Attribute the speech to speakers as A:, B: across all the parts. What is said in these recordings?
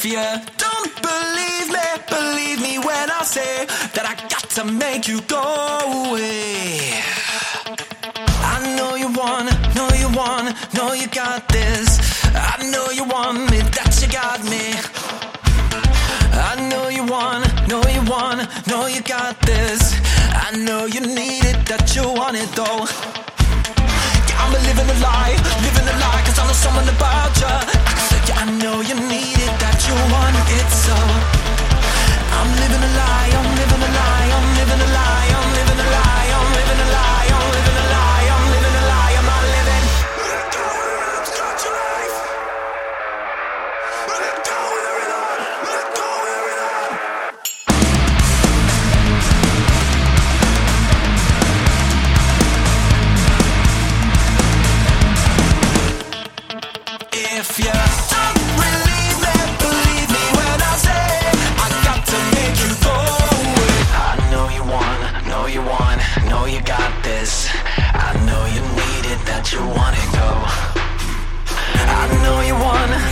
A: If you don't believe me, believe me when I say that I got to make you go away. I know you wanna, know you wanna, know you got this. I know you want me, that you got me. I know you wanna, know you wanna, know you got this. I know you need it, that you want it though. Yeah, I'm a living a lie, living a lie, cause I know someone about you. I know you need it, that you want it so. I'm living a lie, I'm living a lie, I'm living a lie, I'm living a lie, I'm living a lie, I'm living a lie,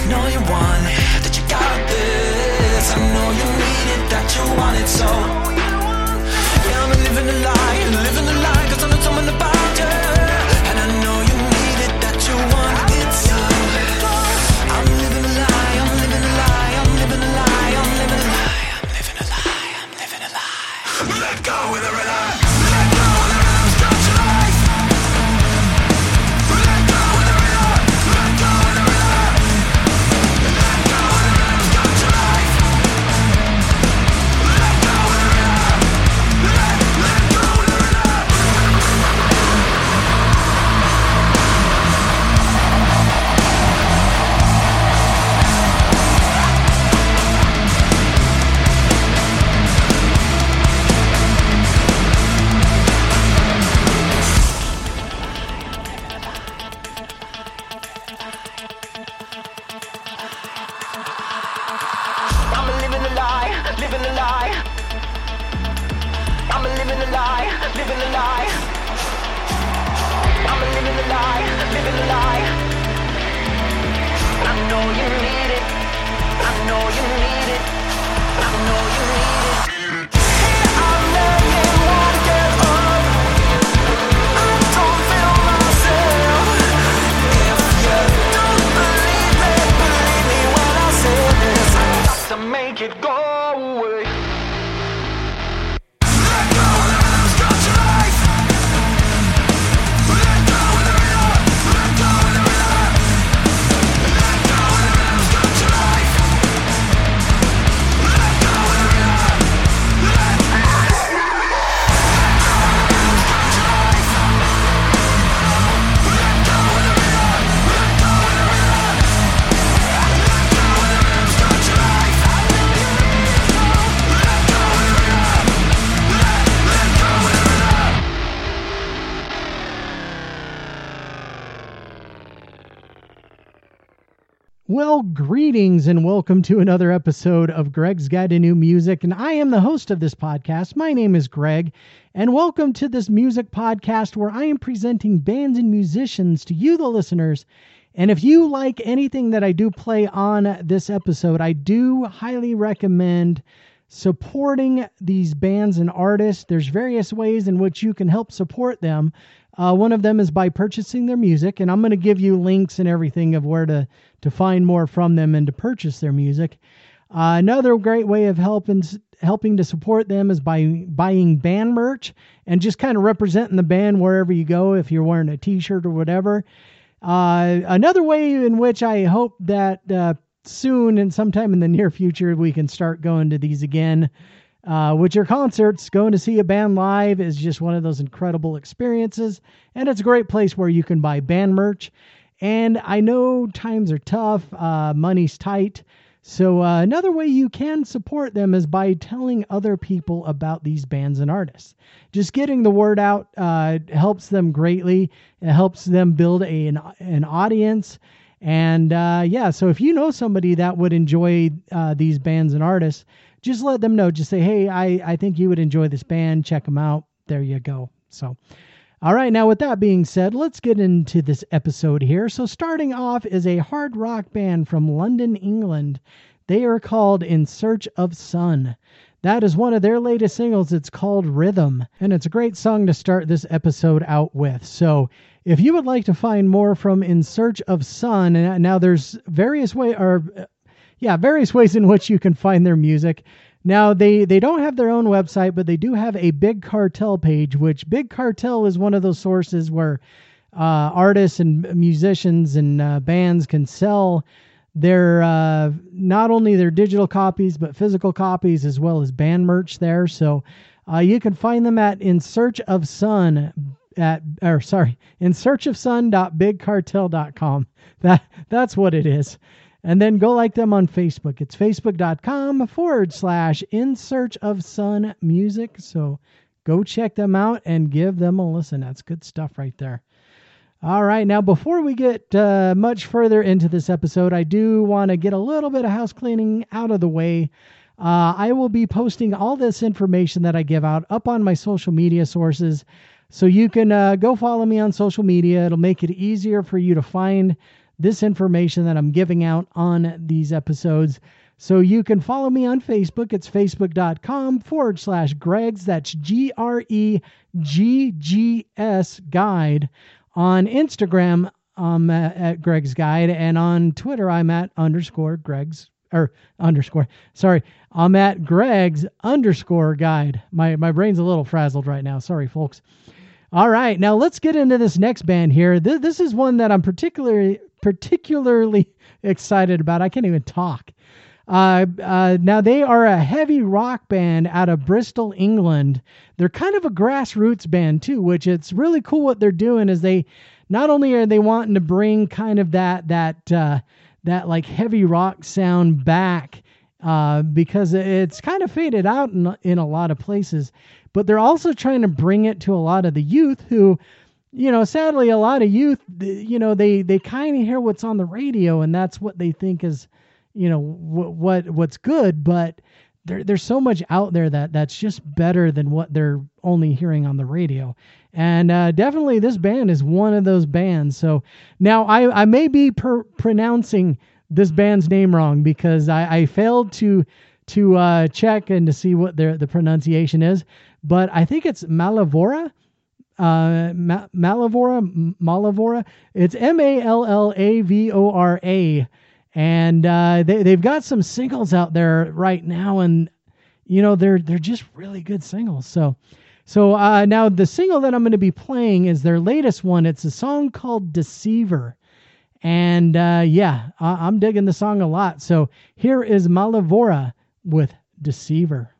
A: know you want, that you got this. I know you need it, that you want it so. Yeah, I'm living a lie, living a lie, cause I know someone about you. And I know you need it, that you want it so. I'm living a lie, I'm living a lie, I'm living a lie, I'm living a lie, I'm living a lie, I'm living a lie. Let go with the rhythm,
B: Well, greetings and welcome to another episode of Gregg's Guide to New Music. And I am the host of this podcast. My name is Gregg, and welcome to this music podcast where I am presenting bands and musicians to you, the listeners. And if you like anything that I do play on this episode, I do highly recommend supporting these bands and artists. There's various ways in which you can help support them. Uh, one of them is by purchasing their music, and I'm going to give you links and everything of where to to find more from them and to purchase their music. Uh, another great way of helping helping to support them is by buying band merch and just kind of representing the band wherever you go. If you're wearing a T-shirt or whatever. Uh, another way in which I hope that uh, soon and sometime in the near future we can start going to these again uh, which are concerts. Going to see a band live is just one of those incredible experiences, and it's a great place where you can buy band merch. And I know times are tough, uh, money's tight. So, uh, another way you can support them is by telling other people about these bands and artists. Just getting the word out uh, helps them greatly. It helps them build a, an, an audience. And uh, yeah, so if you know somebody that would enjoy uh, these bands and artists, just let them know. Just say, hey, I, I think you would enjoy this band. Check them out. There you go. So, all right, now with that being said, let's get into this episode here. So, starting off is a hard rock band from London, England. They are called In Search of Sun. That is one of their latest singles. It's called Rhythm, and it's a great song to start this episode out with. So, if you would like to find more from In Search of Sun, now there's various way or yeah, various ways in which you can find their music. Now they they don't have their own website, but they do have a Big Cartel page, which Big Cartel is one of those sources where uh, artists and musicians and uh, bands can sell their uh, not only their digital copies but physical copies as well as band merch there. So uh, you can find them at In Search of Sun at or sorry in search of sun.bigcartel.com that that's what it is and then go like them on facebook. It's facebook.com forward slash in search of sun music. So go check them out and give them a listen. That's good stuff right there. All right. Now before we get uh, much further into this episode i do want to get a little bit of house cleaning out of the way. Uh, i will be posting all this information that i give out up on my social media sources. So you can uh, go follow me on social media. It'll make it easier for you to find this information that I'm giving out on these episodes. So you can follow me on Facebook. It's facebook.com forward slash Greggs. That's G R E G G S guide. On Instagram, I'm at, at Greggs Guide. And on Twitter, I'm at underscore Greggs or underscore. Sorry, I'm at Greggs underscore guide. My my brain's a little frazzled right now. Sorry, folks. All right, now let's get into this next band here. This, this is one that I'm particularly particularly excited about. I can't even talk. Uh, uh, now they are a heavy rock band out of Bristol, England. They're kind of a grassroots band too, which it's really cool. What they're doing is they not only are they wanting to bring kind of that that uh, that like heavy rock sound back uh, because it's kind of faded out in, in a lot of places. But they're also trying to bring it to a lot of the youth who, you know, sadly, a lot of youth, you know, they they kind of hear what's on the radio and that's what they think is, you know, what what what's good. But there, there's so much out there that that's just better than what they're only hearing on the radio. And uh, definitely, this band is one of those bands. So now I, I may be per- pronouncing this band's name wrong because I, I failed to to uh, check and to see what their the pronunciation is. But I think it's Mallavora. Uh, Ma- Mallavora, Mallavora. It's M A L L A V O R A, and uh, they they've got some singles out there right now, and you know they're they're just really good singles. So. So uh, now the single that I'm going to be playing is their latest one. It's a song called Deceiver. And uh, yeah, I- am digging the song a lot. So here is Mallavora with Deceiver.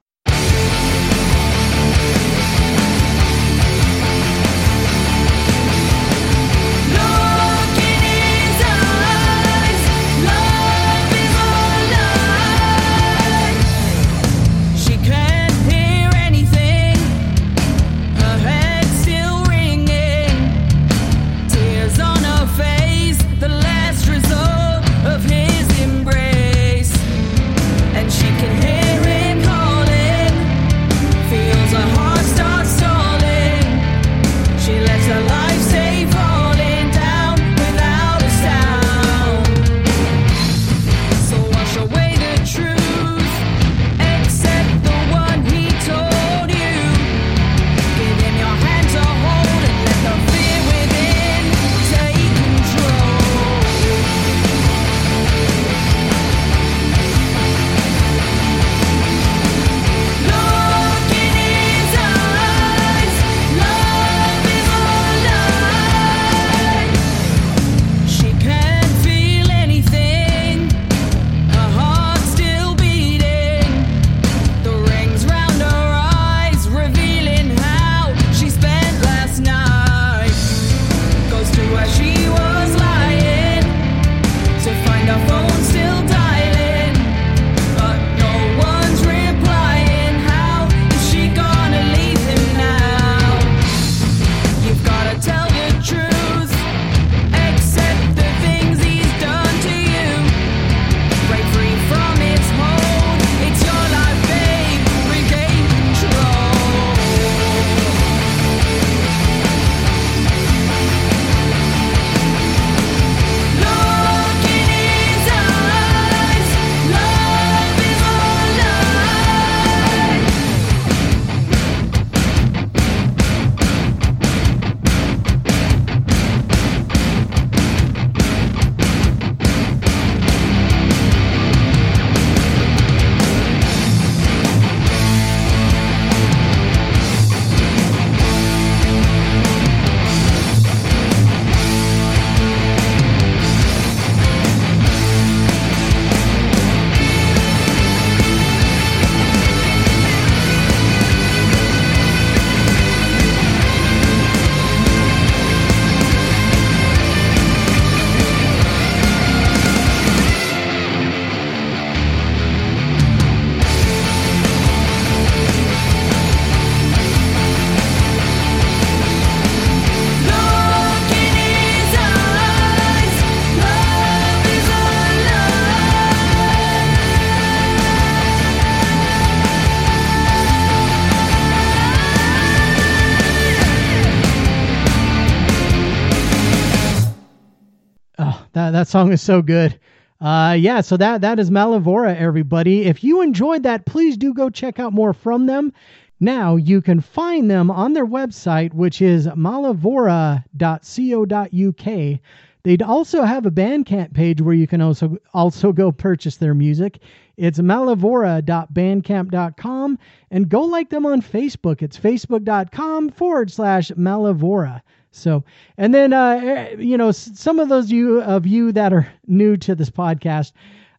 B: Song is so good. Uh, yeah, so that that is Mallavora, everybody. If you enjoyed that, please do go check out more from them. Now you can find them on their website, which is mallavora.co.uk. They'd also have a Bandcamp page where you can also also go purchase their music. It's mallavora.bandcamp.com and go like them on Facebook. It's facebook.com forward slash mallavora. So, and then, uh, eh, you know, some of those you of you that are new to this podcast,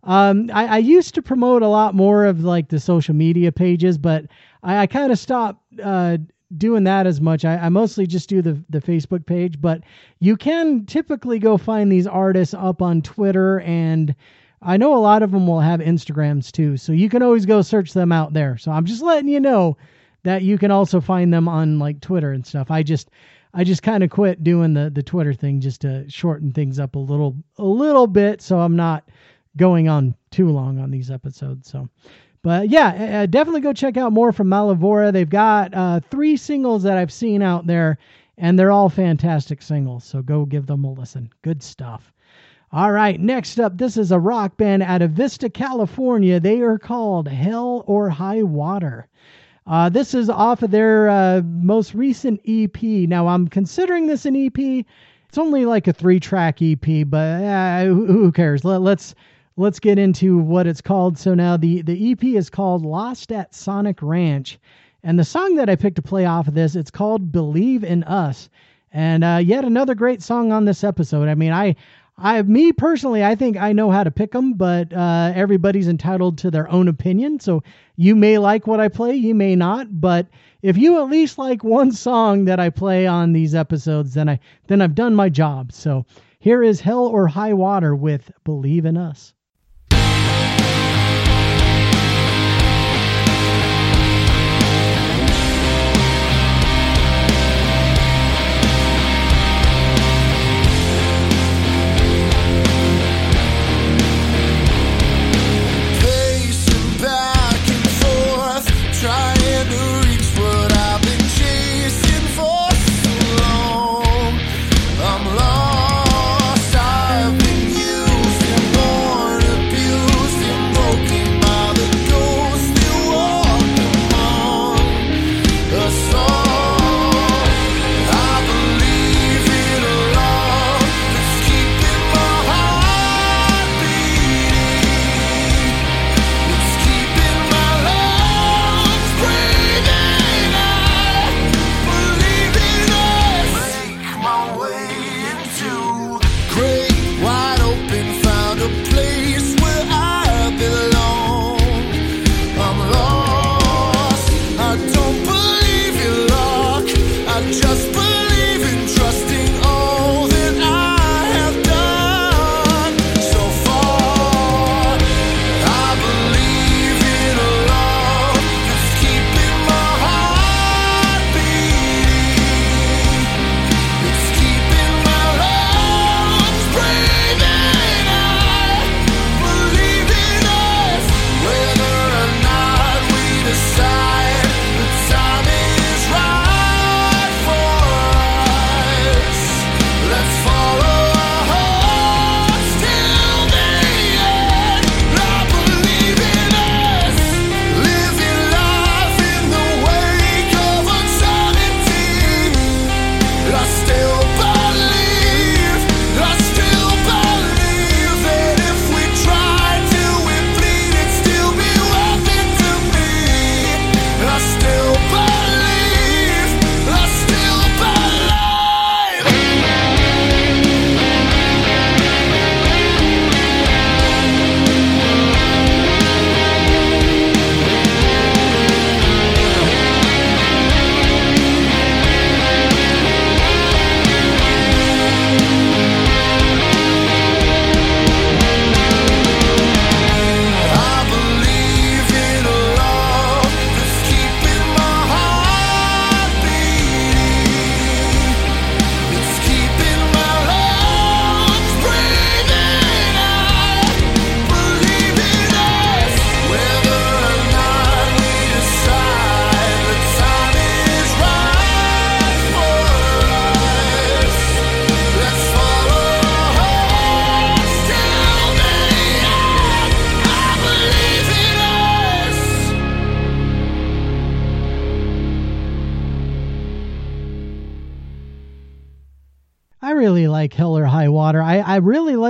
B: um, I, I used to promote a lot more of like the social media pages, but I, I kind of stopped uh, doing that as much. I, I, mostly just do the the Facebook page, but you can typically go find these artists up on Twitter, and I know a lot of them will have Instagrams too, so you can always go search them out there. So I'm just letting you know that you can also find them on like Twitter and stuff. I just I just kind of quit doing the the Twitter thing just to shorten things up a little a little bit, so I'm not going on too long on these episodes. So, but yeah, uh, definitely go check out more from Mallavora. They've got uh, three singles that I've seen out there, and they're all fantastic singles. So go give them a listen. Good stuff. All right, next up, this is a rock band out of Vista, California. They are called Hell or High Water. Uh, this is off of their uh, most recent EP. Now, I'm considering this an EP. It's only like a three track EP, but uh, who cares? Let, let's let's get into what it's called. So now the the EP is called Lost at Sonic Ranch, and the song that I picked to play off of this it's called Believe in Us, and uh, yet another great song on this episode. I mean, I I, me personally, I think I know how to pick them, but uh, everybody's entitled to their own opinion. So you may like what I play, you may not. But if you at least like one song that I play on these episodes, then I then I've done my job. So here is Hell or High Water with "Believe in Us."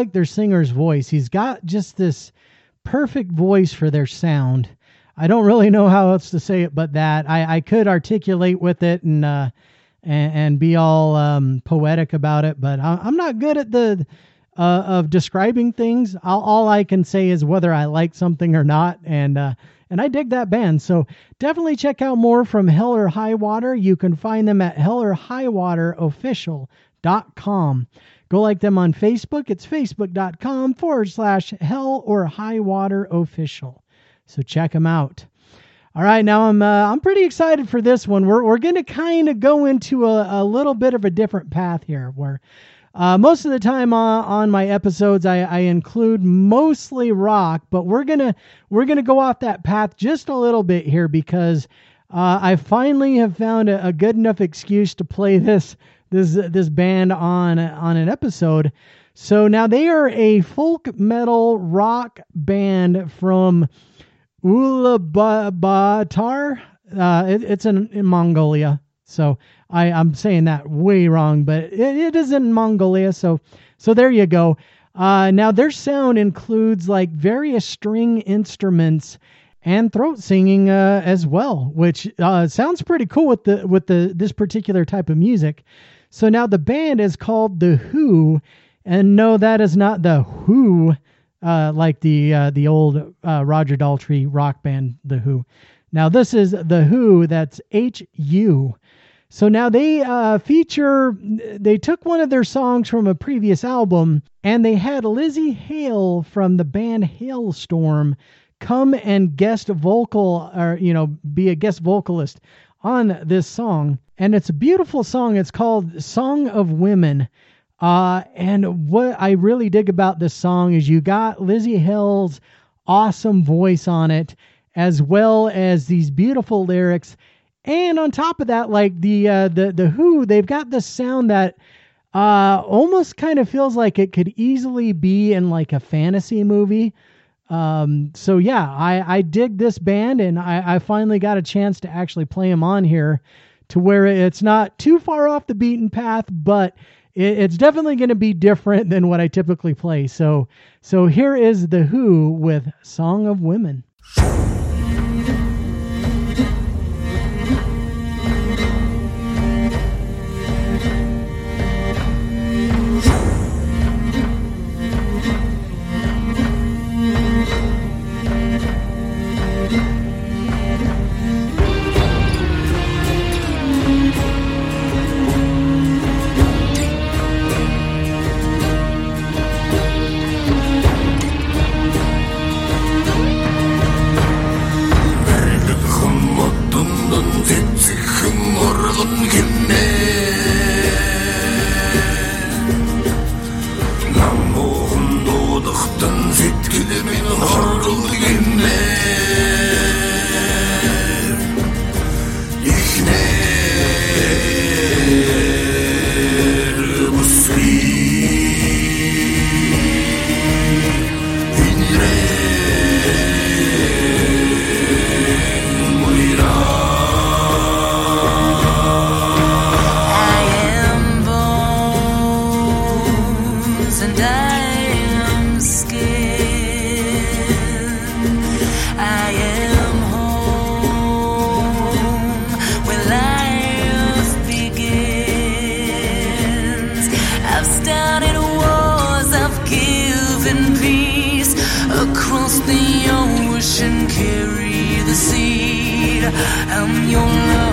B: Like their singer's voice. He's got just this perfect voice for their sound. I don't really know how else to say it but that. I, I could articulate with it and uh, and, and be all um, poetic about it, but I, I'm not good at the uh, of describing things. All I can say is whether I like something or not, and uh, and I dig that band. So definitely check out more from Hell or High Water. You can find them at hellorhighwaterofficial.com. Go like them on Facebook. It's facebook.com forward slash hell or high water official. So check them out. All right, now I'm uh, I'm pretty excited for this one. We're we're going to kind of go into a, a little bit of a different path here, where uh, most of the time uh, on my episodes I, I, include mostly rock, but we're gonna we're gonna go off that path just a little bit here because uh, I finally have found a, a, good enough excuse to play this this this band on on an episode. So now they are a folk metal rock band from Ulaanbaatar. Uh, it, it's in, in, Mongolia. So I, I'm saying that way wrong, but it, it is in Mongolia. So so there you go. Uh, now their sound includes like various string instruments and throat singing uh, as well, which uh, sounds pretty cool with the with the this particular type of music. So now the band is called the Hu, and no, that is not the Who uh, like the uh, the old uh, Roger Daltrey rock band, The Who. Now this is The Hu. That's H U. So now they uh, feature. They took one of their songs from a previous album, and they had Lzzy Hale from the band Halestorm come and guest vocal, or you know, be a guest vocalist on this song. And it's a beautiful song. It's called "Song of Women." Uh, and what I really dig about this song is you got Lzzy Hale's awesome voice on it, as well as these beautiful lyrics. And on top of that, like the uh, the the Hu, they've got this sound that uh, almost kind of feels like it could easily be in like a fantasy movie. Um, so yeah, I, I dig this band, and I, I finally got a chance to actually play them on here, to where it's not too far off the beaten path, but it's definitely going to be different than what I typically play. So, so here is the Hu with "Song of Women." Gümrün See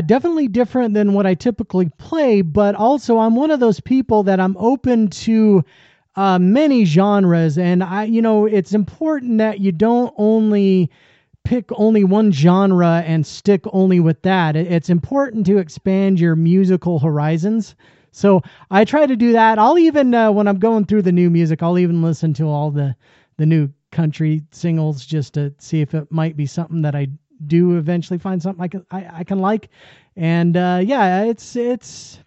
B: definitely different than what I typically play, but also I'm one of those people that I'm open to uh, many genres, and I, you know, it's important that you don't only pick only one genre and stick only with that. It's important to expand your musical horizons. So I try to do that. I'll even uh, when I'm going through the new music, I'll even listen to all the the new country singles just to see if it might be something that I do eventually find something I can I, I can like. And uh, yeah, it's it's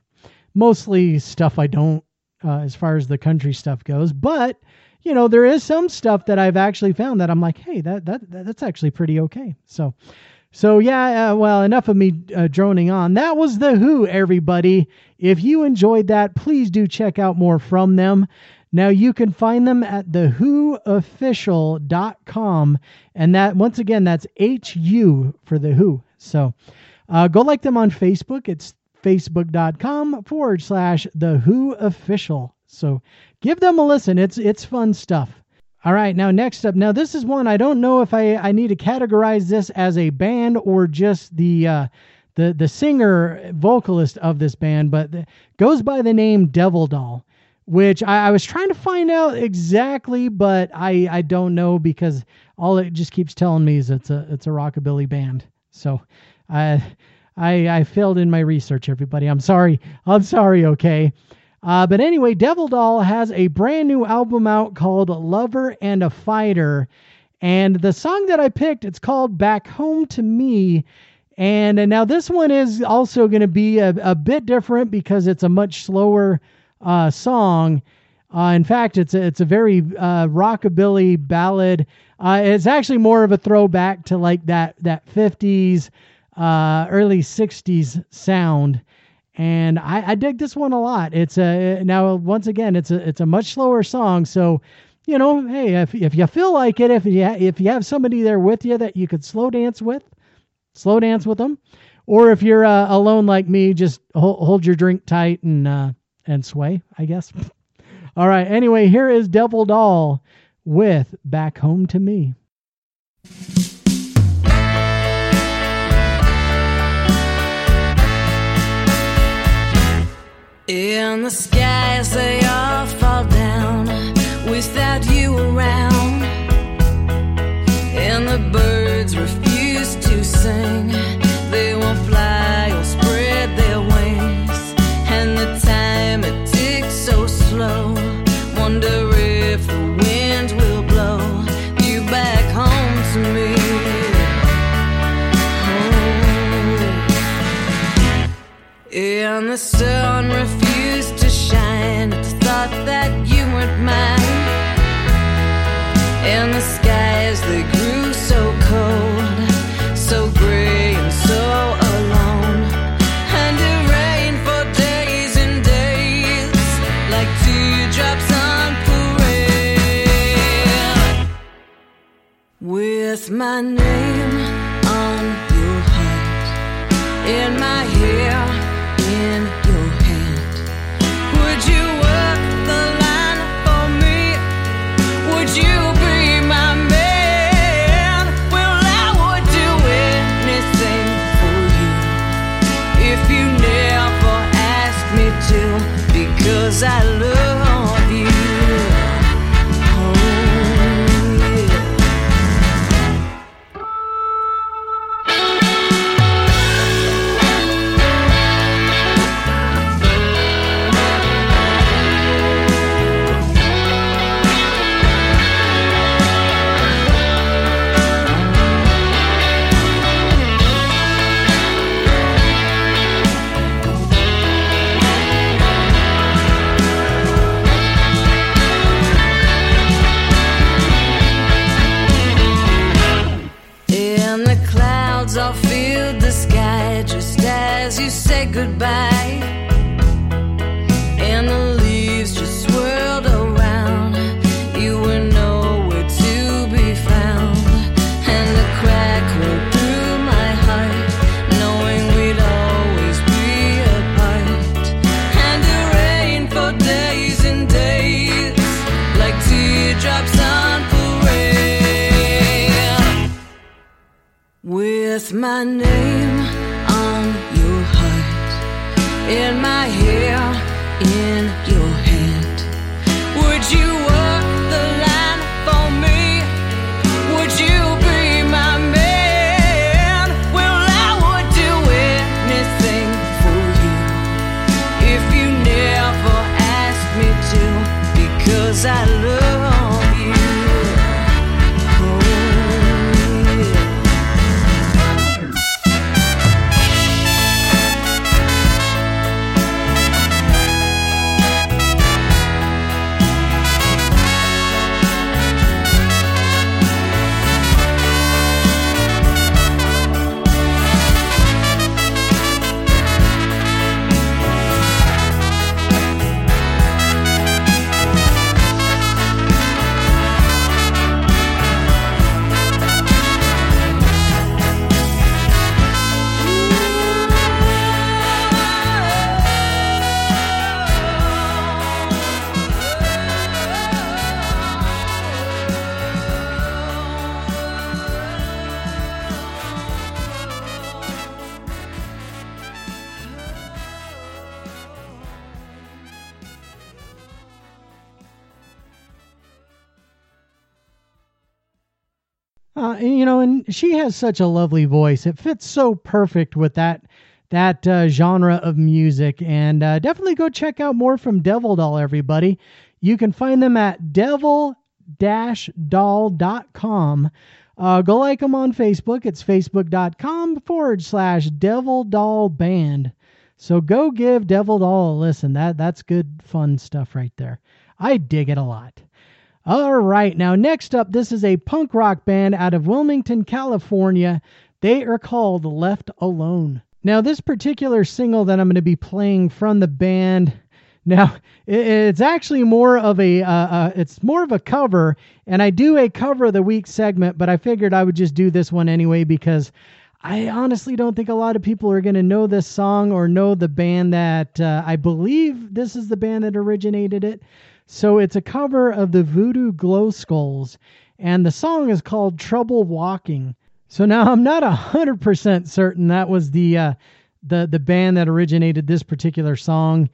B: mostly stuff I don't uh, as far as the country stuff goes, but you know there is some stuff that I've actually found that I'm like, hey, that that that's actually pretty okay. So. So yeah, uh, well, enough of me uh, droning on. That was the Hu, everybody. If you enjoyed that, please do check out more from them. Now you can find them at thehuofficial.com. And that, once again, that's H U for the Hu. So uh, go like them on Facebook. It's facebook.com forward slash the Hu official. So give them a listen. It's, it's fun stuff. All right, now next up. Now this is one I don't know if I, I need to categorize this as a band or just the uh, the the singer vocalist of this band, but the, goes by the name Devil Doll which I, I, was trying to find out exactly, but I, I don't know because all it just keeps telling me is it's a it's a rockabilly band. So I I I failed in my research, everybody. I'm sorry. I'm sorry, okay. Uh, but anyway, Devil Doll has a brand new album out called Lover and a Fighter. And the song that I picked, it's called Back Home to Me. And, and now this one is also going to be a, a bit different because it's a much slower uh, song. Uh, in fact, it's a, it's a very uh, rockabilly ballad. Uh, it's actually more of a throwback to like that that 50s, uh, early 60s sound, and I, I dig this one a lot. It's a now once again it's a it's a much slower song, so you know, hey, if if you feel like it, if you if you have somebody there with you that you could slow dance with, slow dance with them, or if you're uh, alone like me, just hold, hold your drink tight and uh, and sway, I guess. All right. Anyway, here is Devil Doll with Back Home to Me.
C: In the skies, they all fall down without you around, and the birds refuse to sing. And the sun refused to shine at the thought that you weren't mine. And the skies they grew so cold, so gray and so alone. And it rained for days and days, like teardrops on parade. With my name on your heart, in my hair,
B: she has such a lovely voice. It fits so perfect with that that uh, genre of music. And uh, definitely go check out more from Devil Doll, everybody. You can find them at devil-doll.com. Uh, go like them on Facebook. It's facebook.com forward slash Devil Doll Band. So go give Devil Doll a listen. That that's good fun stuff right there. I dig it a lot. All right, now next up, this is a punk rock band out of Wilmington, California. They are called Left Alone. Now, this particular single that I'm going to be playing from the band, now it's actually more of a uh, uh, it's more of a cover, and I do a cover of the week segment, but I figured I would just do this one anyway because I honestly don't think a lot of people are going to know this song or know the band that uh, I believe this is the band that originated it. So it's a cover of the Voodoo Glow Skulls, and the song is called Trouble Walking. So now I'm not a hundred percent certain that was the uh, the the band that originated this particular song.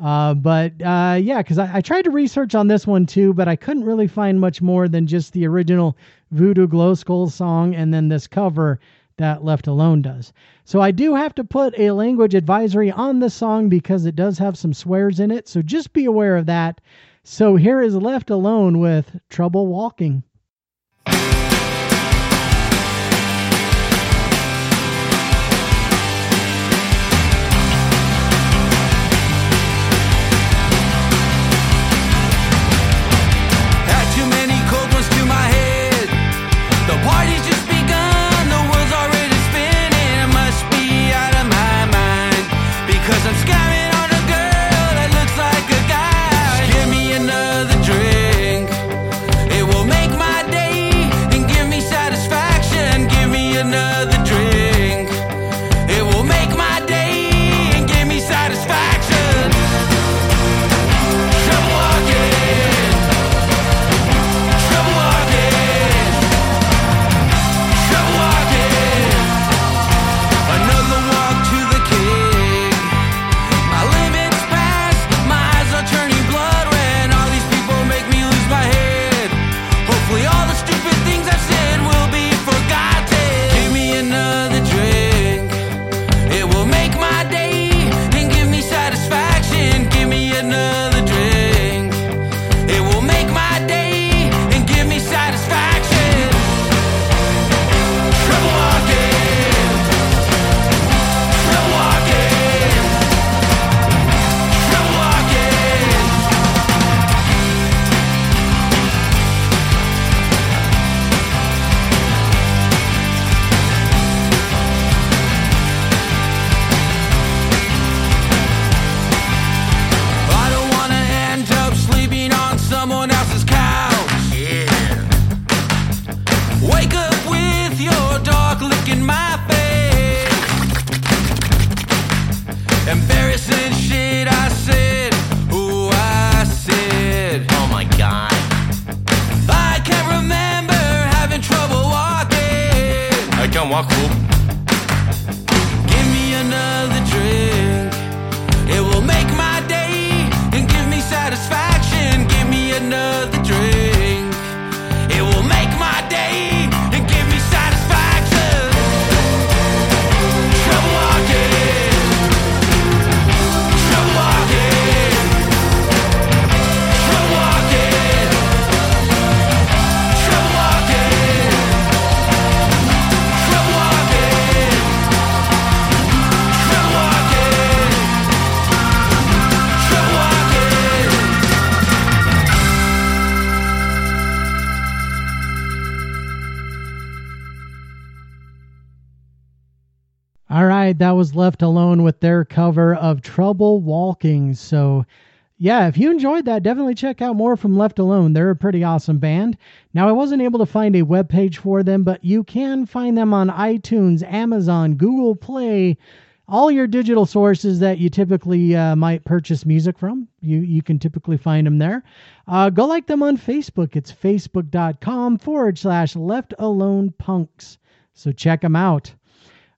B: Uh, but uh, yeah, because I, I tried to research on this one too, but I couldn't really find much more than just the original Voodoo Glow Skulls song and then this cover that Left Alone does. So I do have to put a language advisory on this song because it does have some swears in it. So just be aware of that. So here is Left Alone with Trouble Walking.
D: Their cover of Trouble Walking. So, yeah, if you enjoyed that, definitely check out more from Left Alone. They're a pretty awesome band. Now, I wasn't able to find a web page for them, but you can find them on iTunes, Amazon, Google Play, all your digital sources that you typically uh, might purchase music from. You you can typically find them there. Uh, go like them on Facebook. It's facebook.com forward slash left alone punks. So check them out.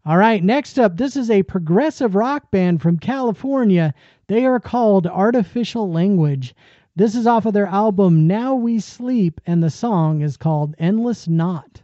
D: All right, next up, this is a progressive rock band from California. They are called Artificial Language. This is off of their album Now We Sleep, and the song is called Endless Knot.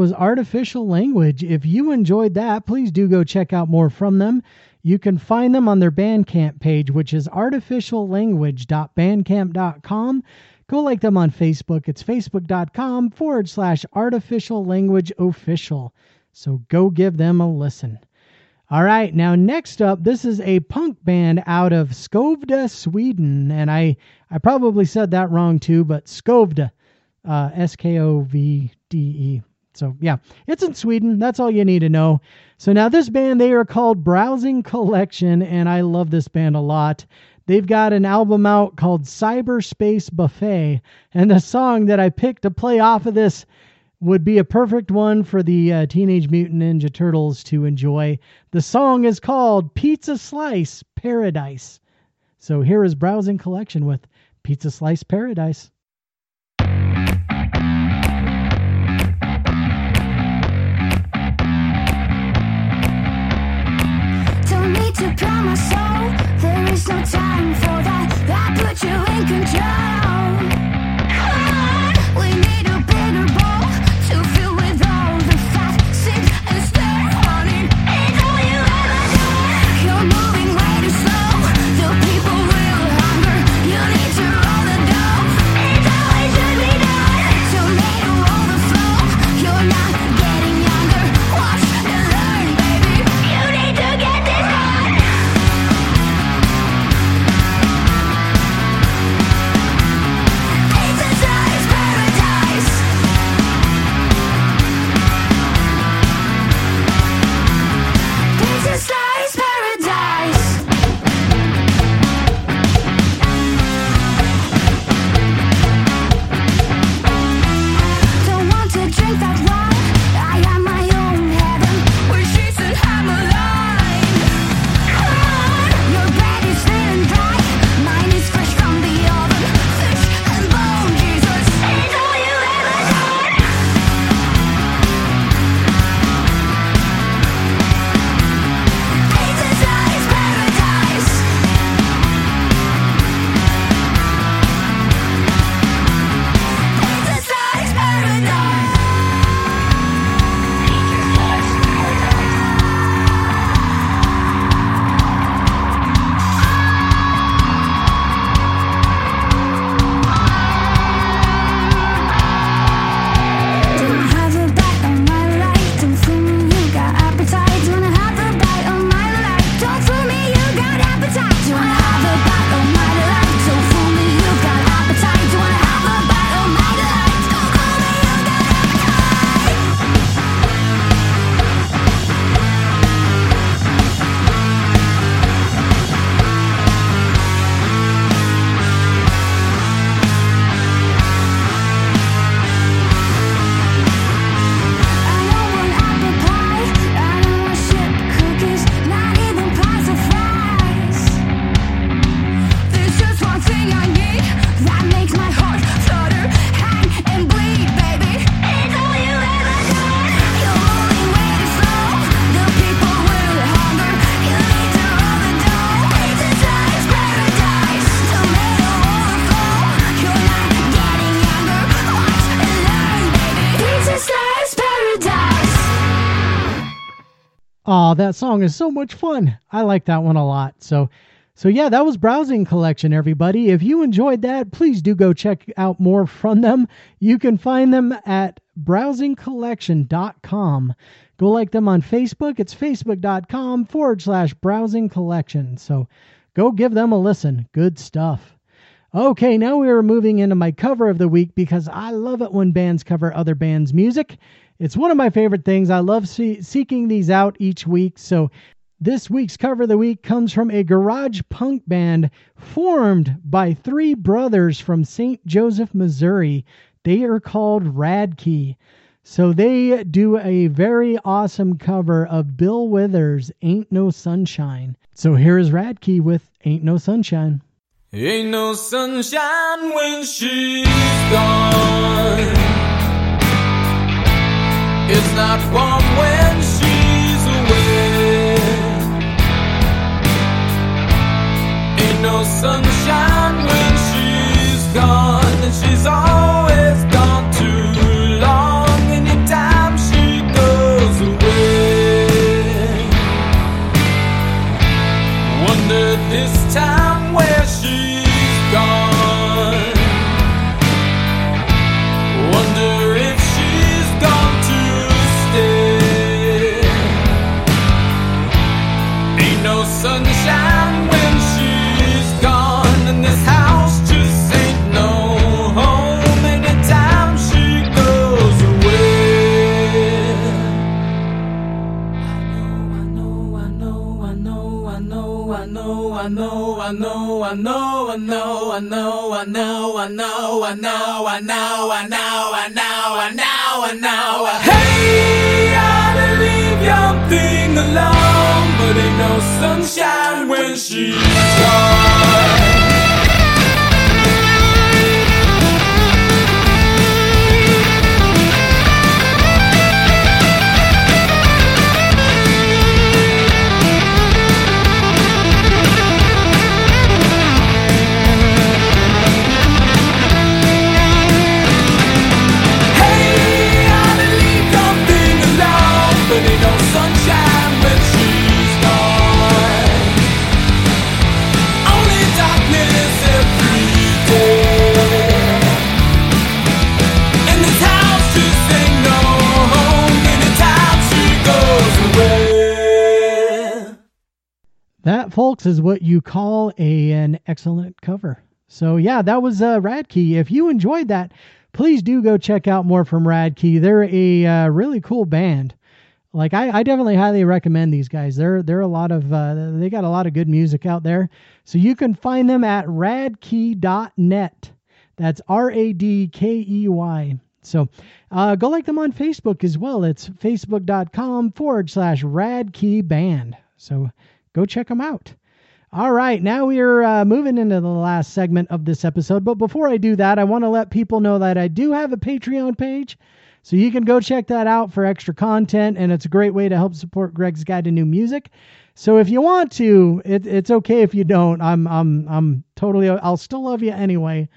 D: Was Artificial Language. If you enjoyed that, please do go check out more from them. You can find them on their Bandcamp page, which is artificiallanguage.bandcamp.com. Go like them on Facebook. It's facebook.com forward slash artificial language official. So go give them a listen. All right, now next up, this is a punk band out of Skovda, Sweden, and I I probably said that wrong too, but Skovda, uh, S K O V D E. So yeah, it's in Sweden. That's all you need to know. So now this band, they are called Browsing Collection, and I love this band a lot. They've got an album out called Cyberspace Buffet, and the song that I picked to play off of this
B: would be a perfect one for the uh, Teenage Mutant Ninja Turtles to enjoy. The song is called Pizza Slice Paradise. So here is Browsing Collection with Pizza Slice Paradise.
E: To calm my soul. There is no time for that. I put you in control. That
B: song is so much fun. I like that one a lot. So so yeah, that was Browsing Collection everybody. If you enjoyed that, please do go check out more from them. You can find them at browsingcollection.com. Go like them on Facebook. It's facebook.com forward slash browsing collection. So go give them a listen. Good stuff. Okay, now we are moving into my cover of the week because I love it when bands cover other bands' music. It's one of my favorite things. I love see- seeking these out each week. So this week's cover of the week comes from a garage punk band formed by three brothers from St. Joseph, Missouri. They are called Radkey. So they do a very awesome cover of Bill Withers' Ain't No Sunshine. So here is Radkey with Ain't No Sunshine.
F: Ain't no sunshine when she's gone. It's not warm when she's away. Ain't no sunshine when she's gone, and she's always gone know, I know, I know, I know, I know, I know, I know, I know, I know, I know, I know, I know. now, now. Hey, I leave young thing alone, but ain't no sunshine when she's gone.
B: Folks, is what you call a, an excellent cover. So, yeah, that was uh, Radkey. If you enjoyed that, please do go check out more from Radkey. They're a uh, really cool band. Like I, I definitely highly recommend these guys. They're they're a lot of uh, they got a lot of good music out there. So you can find them at radkey.net. That's R A D K E Y. So uh, go like them on Facebook as well. It's facebook.com forward slash radkeyband. So go check them out. All right, now we are uh, moving into the last segment of this episode. But before I do that, I want to let people know that I do have a Patreon page. So you can go check that out for extra content, and it's a great way to help support Gregg's Guide to New Music. So if you want to, it, it's okay if you don't. I'm I'm I'm totally I'll still love you anyway.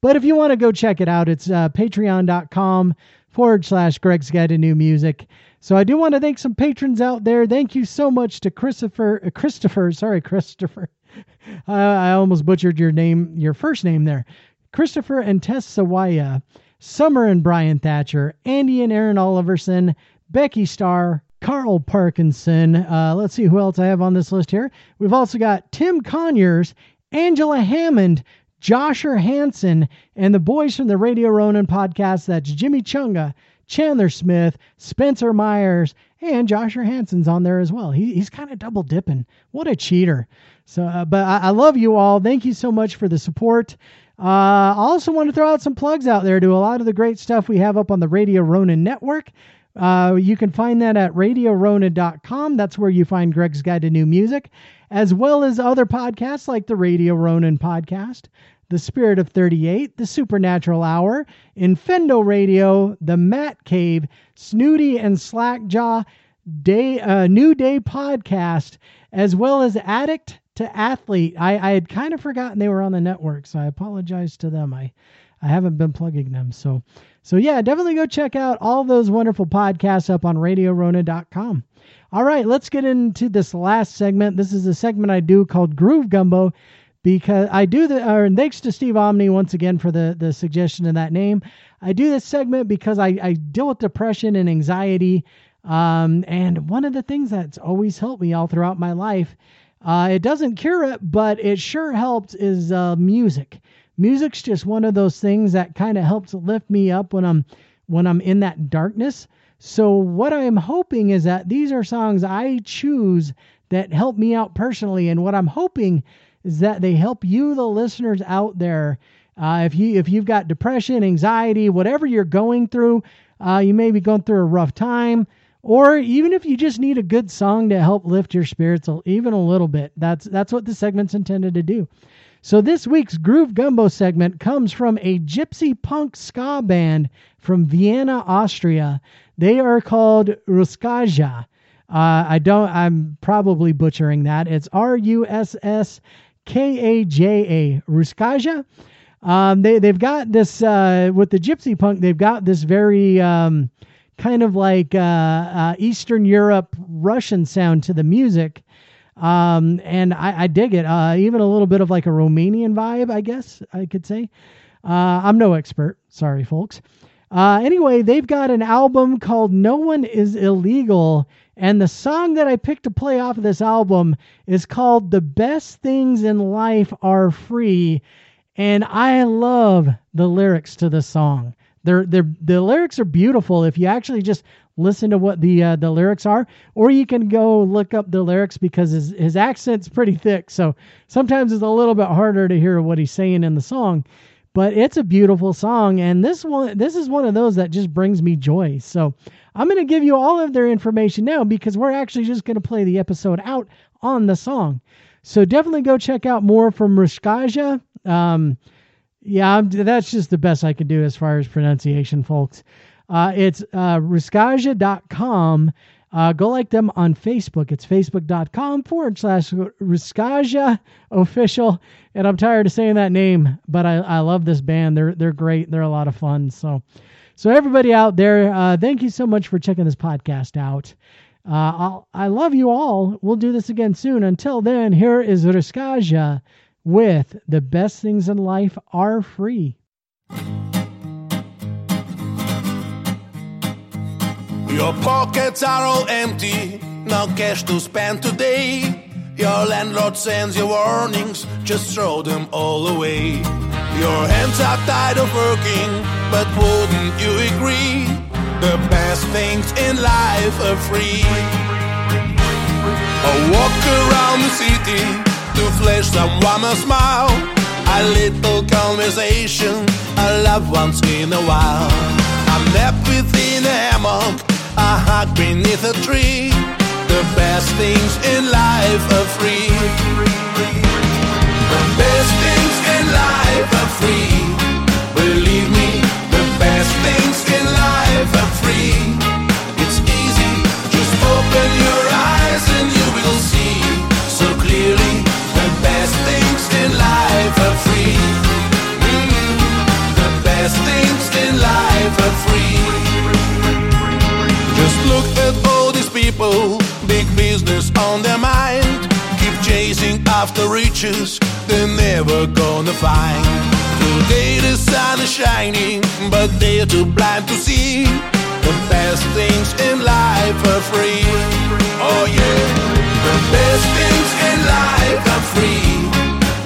B: But if you want to go check it out, it's uh, patreon.com forward slash Gregg's Guide to New Music. So I do want to thank some patrons out there. Thank you so much to Christopher, uh, Christopher, sorry, Christopher. I almost butchered your name, your first name there. Christopher and Tess Sawaya, Summer and Brian Thatcher, Andy and Aaron Oliverson, Becky Starr, Carl Parkinson. Uh, let's see who else I have on this list here. We've also got Tim Conyers, Angela Hammond, Josher Hansen, and the boys from the Radio Ronin podcast. That's Jimmy Chunga, Chandler Smith, Spencer Myers, and Josher Hansen's on there as well. He, he's kind of double dipping. What a cheater. So, uh, but I, I love you all. Thank you so much for the support. Uh, I also want to throw out some plugs out there to a lot of the great stuff we have up on the Radio Ronin network. Uh, you can find that at radioronin.com. That's where you find Gregg's Guide to New Music, as well as other podcasts like the Radio Ronin podcast, The Spirit of 38, The Supernatural Hour, Infendo Radio, The Matt Cave, Snooty and Slackjaw, Day, uh, New Day podcast, as well as Addict to Athlete. I, I had kind of forgotten they were on the network, so I apologize to them. I, I haven't been plugging them. So, so yeah, definitely go check out all those wonderful podcasts up on RadioRonin.com. All right, let's get into this last segment. This is a segment I do called Groove Gumbo because I do the, or thanks to Steve Omni once again for the, the suggestion of that name. I do this segment because I, I deal with depression and anxiety. Um, and one of the things that's always helped me all throughout my life, uh, it doesn't cure it, but it sure helps is uh, music. Music's just one of those things that kind of helps lift me up when I'm when I'm in that darkness. So what I'm hoping is that these are songs I choose that help me out personally, and what I'm hoping is that they help you, the listeners out there. Uh, if you if you've got depression, anxiety, whatever you're going through, uh, you may be going through a rough time, or even if you just need a good song to help lift your spirits even a little bit. That's that's what the segment's intended to do. So this week's Groove Gumbo segment comes from a gypsy punk ska band from Vienna, Austria. They are called Russkaja. Uh, I don't. I'm probably butchering that. It's R U S S K A J A. Russkaja. Um, they they've got this uh, with the gypsy punk. They've got this very um, kind of like uh, uh, Eastern Europe Russian sound to the music. Um, and I, I dig it. Uh, even a little bit of like a Romanian vibe, I guess I could say. Uh, I'm no expert. Sorry, folks. Uh, anyway, they've got an album called No One Is Illegal. And the song that I picked to play off of this album is called The Best Things in Life Are Free. And I love the lyrics to the song. They're, they're, the lyrics are beautiful if you actually just listen to what the uh, the lyrics are, or you can go look up the lyrics because his his accent's pretty thick, so sometimes it's a little bit harder to hear what he's saying in the song. but it's a beautiful song and this one this is one of those that just brings me joy so i'm going to give you all of their information now because we're actually just going to play the episode out on the song so definitely go check out more from Russkaja. Um, yeah, I'm, that's just the best I can do as far as pronunciation, folks. Uh, it's uh, russkaja.com. Uh, go like them on Facebook. It's facebook.com forward slash Russkaja official. And I'm tired of saying that name, but I, I love this band. They're they're great. They're a lot of fun. So, so everybody out there, uh, thank you so much for checking this podcast out. Uh, I love you all. We'll do this again soon. Until then, here is Russkaja with The Best Things in Life Are Free.
G: Your pockets are all empty, no cash to spend today. Your landlord sends you warnings, just throw them all away. Your hands are tired of working, but wouldn't you agree? The best things in life are free. A walk around the city to flash someone a smile. A little conversation, a love once in a while. A nap within a hammock, a hug beneath a tree. The best things in life are free. The best things in life are free. Believe me, the best things in life are free. It's easy, just open your eyes and you will see so clearly. The best things in life are free. The best things in life are free. Just look at all these people, big business on their mind. Keep chasing after riches they're never gonna find. Today the sun is shining, but they're too blind to see. The best things in life are free. Oh yeah, the best things in life are free.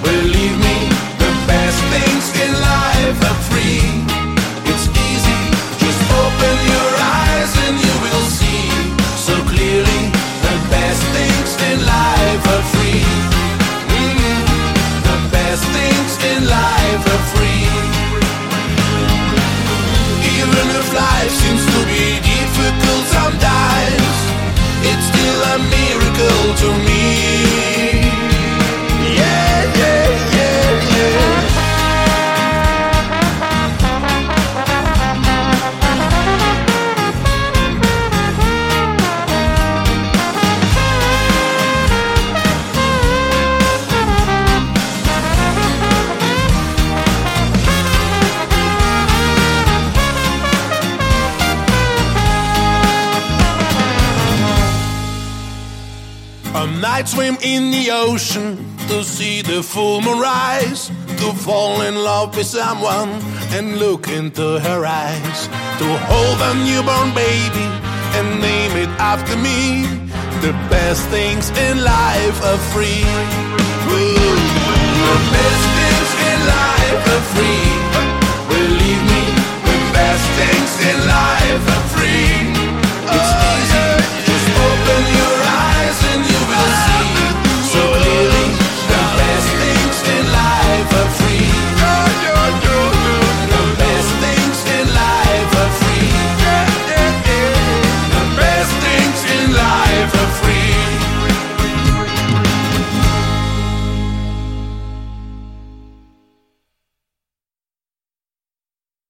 G: Believe me, the best things in life are free. ocean to see the full moon rise, to fall in love with someone and look into her eyes, to hold a newborn baby and name it after me. The best things in life are free. Ooh, the best things in life are free. Believe me, the best things in life are free. It's oh, easy, yeah. just open your eyes and you will see.